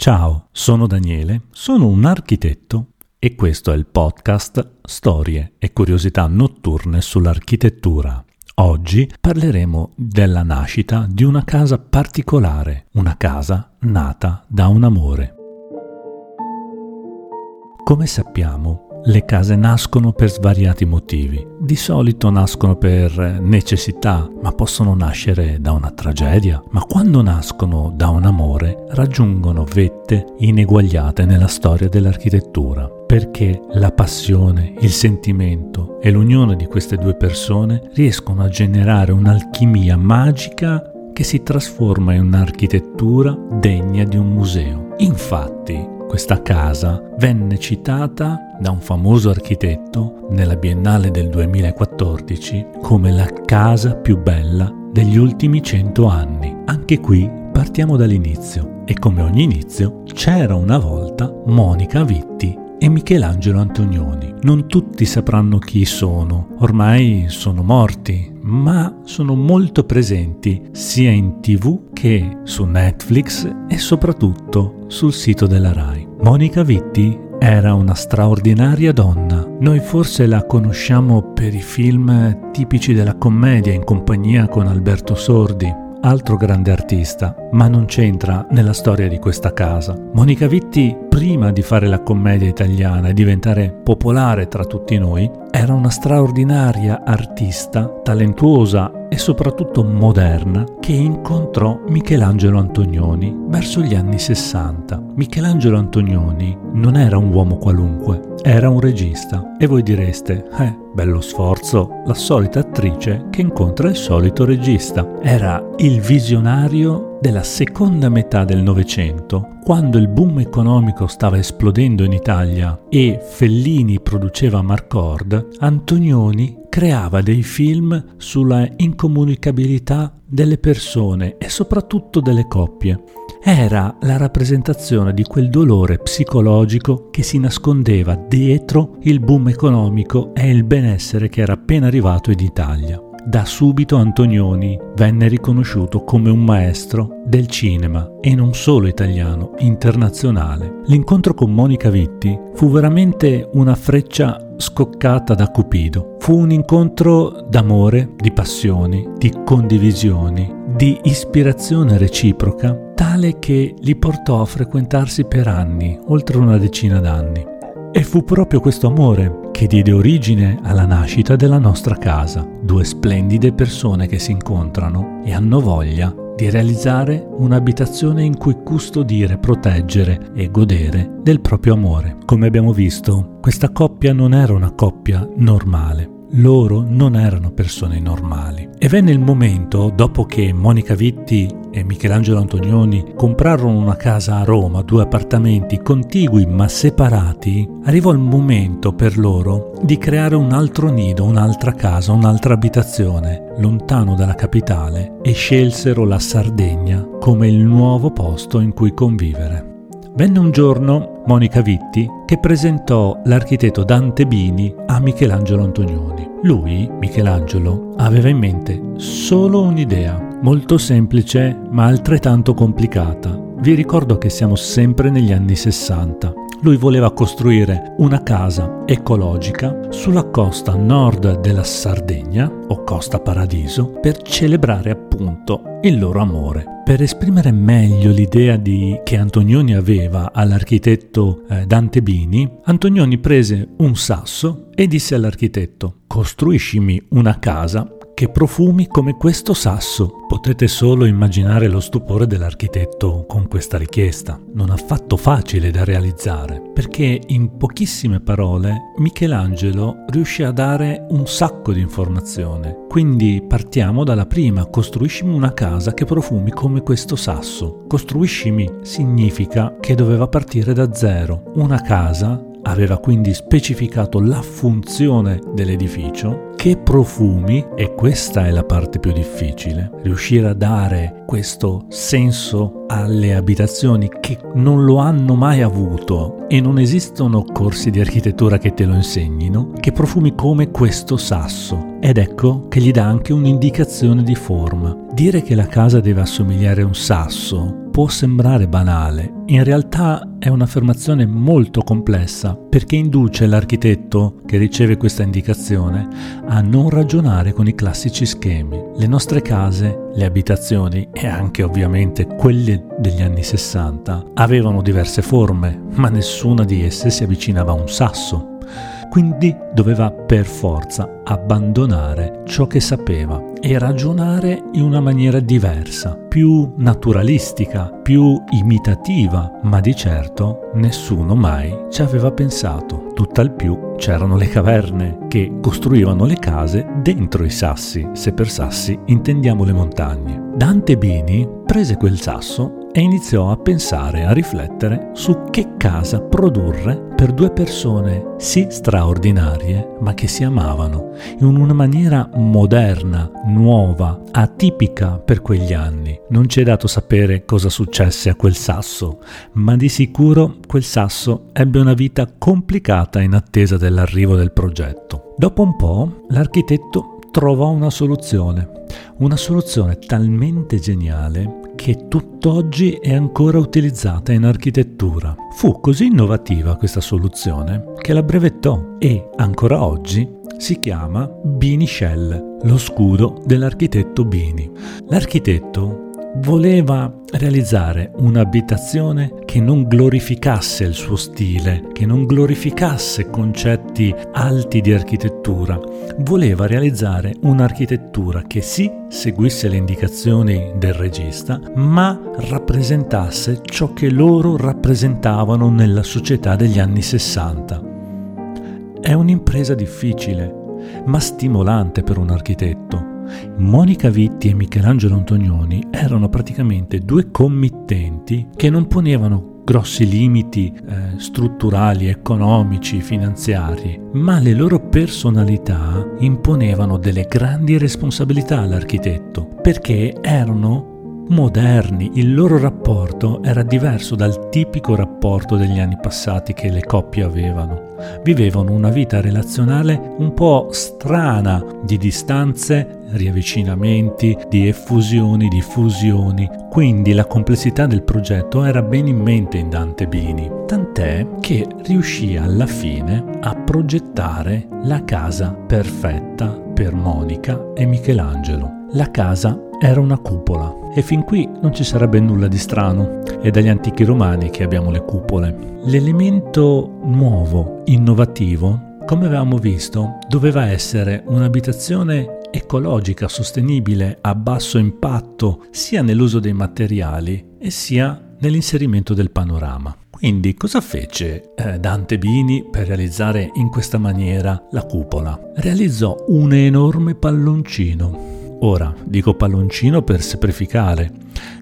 Ciao, sono Daniele, sono un architetto e questo è il podcast Storie e curiosità notturne sull'architettura. Oggi parleremo della nascita di una casa particolare, una casa nata da un amore. Come sappiamo, le case nascono per svariati motivi. Di solito nascono per necessità, ma possono nascere da una tragedia. Ma quando nascono da un amore, raggiungono vette ineguagliate nella storia dell'architettura. Perché la passione, il sentimento e l'unione di queste due persone riescono a generare un'alchimia magica che si trasforma in un'architettura degna di un museo. Infatti, questa casa venne citata da un famoso architetto nella Biennale del 2014 come la casa più bella degli ultimi cento anni. Anche qui partiamo dall'inizio e come ogni inizio c'era una volta Monica Vitti e Michelangelo Antonioni. Non tutti sapranno chi sono, ormai sono morti, ma sono molto presenti sia in tv che su Netflix e soprattutto sul sito della RAI. Monica Vitti era una straordinaria donna. Noi forse la conosciamo per i film tipici della commedia in compagnia con Alberto Sordi, altro grande artista, ma non c'entra nella storia di questa casa. Monica Vitti, prima di fare la commedia italiana e diventare popolare tra tutti noi, era una straordinaria artista, talentuosa e soprattutto moderna, che incontrò Michelangelo Antonioni verso gli anni 60. Michelangelo Antonioni non era un uomo qualunque, era un regista. E voi direste, eh, bello sforzo, la solita attrice che incontra il solito regista. Era il visionario della seconda metà del Novecento, quando il boom economico stava esplodendo in Italia e Fellini produceva Marcord, Antonioni creava dei film sulla incomunicabilità delle persone e soprattutto delle coppie. Era la rappresentazione di quel dolore psicologico che si nascondeva dietro il boom economico e il benessere che era appena arrivato in Italia. Da subito Antonioni venne riconosciuto come un maestro del cinema e non solo italiano, internazionale. L'incontro con Monica Vitti fu veramente una freccia scoccata da Cupido. Fu un incontro d'amore, di passioni, di condivisioni, di ispirazione reciproca, tale che li portò a frequentarsi per anni, oltre una decina d'anni. E fu proprio questo amore che diede origine alla nascita della nostra casa, due splendide persone che si incontrano e hanno voglia di realizzare un'abitazione in cui custodire, proteggere e godere del proprio amore. Come abbiamo visto, questa coppia non era una coppia normale, loro non erano persone normali. E venne il momento, dopo che Monica Vitti e Michelangelo Antonioni comprarono una casa a Roma, due appartamenti contigui ma separati, arrivò il momento per loro di creare un altro nido, un'altra casa, un'altra abitazione, lontano dalla capitale, e scelsero la Sardegna come il nuovo posto in cui convivere. Venne un giorno Monica Vitti che presentò l'architetto Dante Bini a Michelangelo Antonioni. Lui, Michelangelo, aveva in mente solo un'idea, molto semplice ma altrettanto complicata. Vi ricordo che siamo sempre negli anni 60. Lui voleva costruire una casa ecologica sulla costa nord della Sardegna, o Costa Paradiso, per celebrare appunto il loro amore. Per esprimere meglio l'idea di, che Antonioni aveva all'architetto eh, Dante Bini, Antonioni prese un sasso e disse all'architetto costruiscimi una casa che profumi come questo sasso. Potete solo immaginare lo stupore dell'architetto con questa richiesta. Non affatto facile da realizzare, perché in pochissime parole Michelangelo riuscì a dare un sacco di informazione. Quindi partiamo dalla prima, costruiscimi una casa che profumi come questo sasso. Costruiscimi significa che doveva partire da zero. Una casa Aveva quindi specificato la funzione dell'edificio, che profumi, e questa è la parte più difficile, riuscire a dare questo senso alle abitazioni che non lo hanno mai avuto e non esistono corsi di architettura che te lo insegnino, che profumi come questo sasso. Ed ecco che gli dà anche un'indicazione di forma. Dire che la casa deve assomigliare a un sasso può sembrare banale, in realtà è un'affermazione molto complessa perché induce l'architetto che riceve questa indicazione a non ragionare con i classici schemi. Le nostre case, le abitazioni e anche ovviamente quelle degli anni 60 avevano diverse forme, ma nessuna di esse si avvicinava a un sasso quindi doveva per forza abbandonare ciò che sapeva e ragionare in una maniera diversa, più naturalistica, più imitativa, ma di certo nessuno mai ci aveva pensato. Tutt'al più c'erano le caverne che costruivano le case dentro i sassi, se per sassi intendiamo le montagne. Dante Bini prese quel sasso e iniziò a pensare, a riflettere su che casa produrre per due persone sì straordinarie, ma che si amavano in una maniera moderna, nuova, atipica per quegli anni. Non ci è dato sapere cosa successe a quel sasso, ma di sicuro quel sasso ebbe una vita complicata in attesa dell'arrivo del progetto. Dopo un po' l'architetto trovò una soluzione, una soluzione talmente geniale che tutt'oggi è ancora utilizzata in architettura. Fu così innovativa questa soluzione che la brevettò e ancora oggi si chiama Bini Shell, lo scudo dell'architetto Bini. L'architetto voleva realizzare un'abitazione che non glorificasse il suo stile, che non glorificasse concetti alti di architettura, voleva realizzare un'architettura che sì seguisse le indicazioni del regista, ma rappresentasse ciò che loro rappresentavano nella società degli anni 60. È un'impresa difficile, ma stimolante per un architetto Monica Vitti e Michelangelo Antonioni erano praticamente due committenti che non ponevano grossi limiti eh, strutturali, economici, finanziari, ma le loro personalità imponevano delle grandi responsabilità all'architetto, perché erano moderni, il loro rapporto era diverso dal tipico rapporto degli anni passati che le coppie avevano. Vivevano una vita relazionale un po' strana, di distanze, riavvicinamenti, di effusioni, di fusioni, quindi la complessità del progetto era ben in mente in Dante Bini, tant'è che riuscì alla fine a progettare la casa perfetta per Monica e Michelangelo. La casa era una cupola e fin qui non ci sarebbe nulla di strano. È dagli antichi romani che abbiamo le cupole. L'elemento nuovo, innovativo, come avevamo visto, doveva essere un'abitazione ecologica, sostenibile, a basso impatto, sia nell'uso dei materiali e sia nell'inserimento del panorama. Quindi cosa fece eh, Dante Bini per realizzare in questa maniera la cupola? Realizzò un enorme palloncino Ora, dico palloncino per semplificare.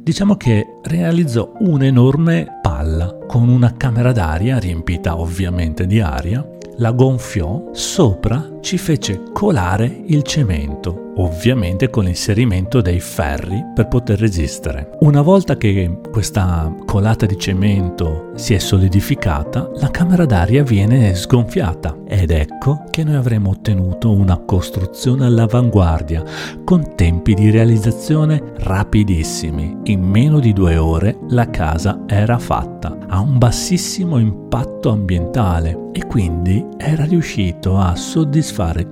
Diciamo che realizzò un'enorme palla con una camera d'aria riempita ovviamente di aria, la gonfiò, sopra ci fece colare il cemento ovviamente con l'inserimento dei ferri per poter resistere. Una volta che questa colata di cemento si è solidificata, la camera d'aria viene sgonfiata ed ecco che noi avremo ottenuto una costruzione all'avanguardia con tempi di realizzazione rapidissimi. In meno di due ore la casa era fatta, ha un bassissimo impatto ambientale e quindi era riuscito a soddisfare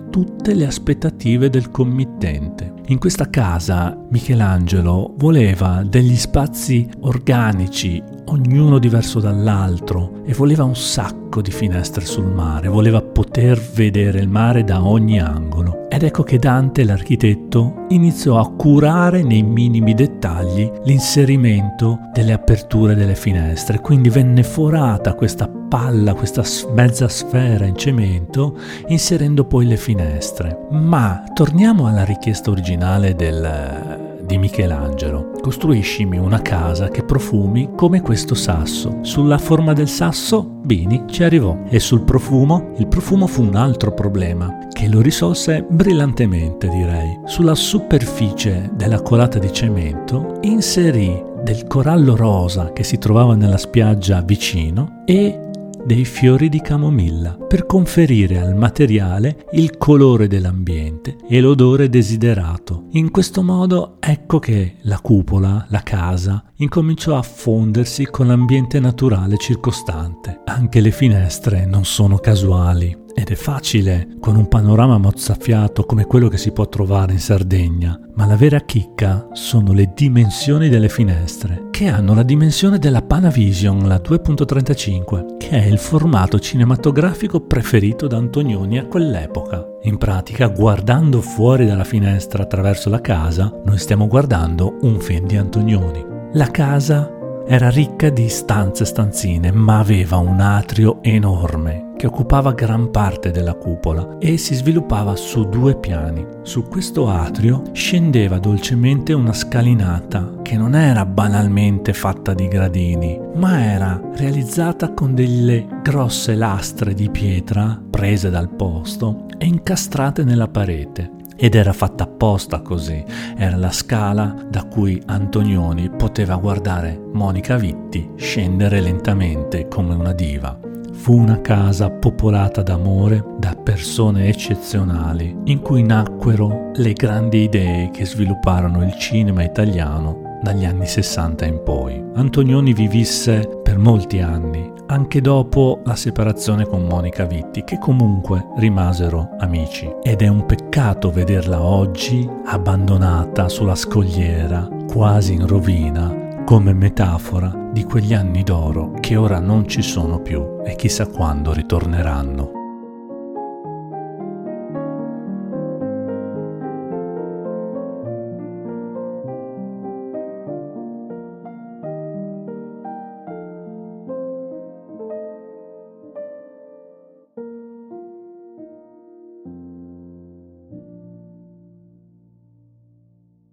tutte le aspettative del committente. In questa casa Michelangelo voleva degli spazi organici, ognuno diverso dall'altro, e voleva un sacco di finestre sul mare, voleva poter vedere il mare da ogni angolo. Ed ecco che Dante, l'architetto, iniziò a curare nei minimi dettagli l'inserimento delle aperture delle finestre, quindi venne forata questa palla, questa mezza sfera in cemento, inserendo poi le finestre. Ma torniamo alla richiesta originale del, di Michelangelo. Costruiscimi una casa che profumi come questo sasso. Sulla forma del sasso Bini ci arrivò e sul profumo il profumo fu un altro problema che lo risolse brillantemente direi. Sulla superficie della colata di cemento inserì del corallo rosa che si trovava nella spiaggia vicino e dei fiori di camomilla per conferire al materiale il colore dell'ambiente e l'odore desiderato. In questo modo ecco che la cupola, la casa, incominciò a fondersi con l'ambiente naturale circostante. Anche le finestre non sono casuali. Ed è facile con un panorama mozzafiato come quello che si può trovare in Sardegna, ma la vera chicca sono le dimensioni delle finestre, che hanno la dimensione della Panavision, la 2.35, che è il formato cinematografico preferito da Antonioni a quell'epoca. In pratica, guardando fuori dalla finestra attraverso la casa, noi stiamo guardando un film di Antonioni. La casa era ricca di stanze e stanzine, ma aveva un atrio enorme che occupava gran parte della cupola e si sviluppava su due piani. Su questo atrio scendeva dolcemente una scalinata che non era banalmente fatta di gradini, ma era realizzata con delle grosse lastre di pietra prese dal posto e incastrate nella parete ed era fatta apposta così, era la scala da cui Antonioni poteva guardare Monica Vitti scendere lentamente come una diva. Fu una casa popolata d'amore da persone eccezionali, in cui nacquero le grandi idee che svilupparono il cinema italiano dagli anni 60 in poi. Antonioni vi visse per molti anni, anche dopo la separazione con Monica Vitti, che comunque rimasero amici. Ed è un peccato vederla oggi abbandonata sulla scogliera, quasi in rovina, come metafora di quegli anni d'oro che ora non ci sono più e chissà quando ritorneranno.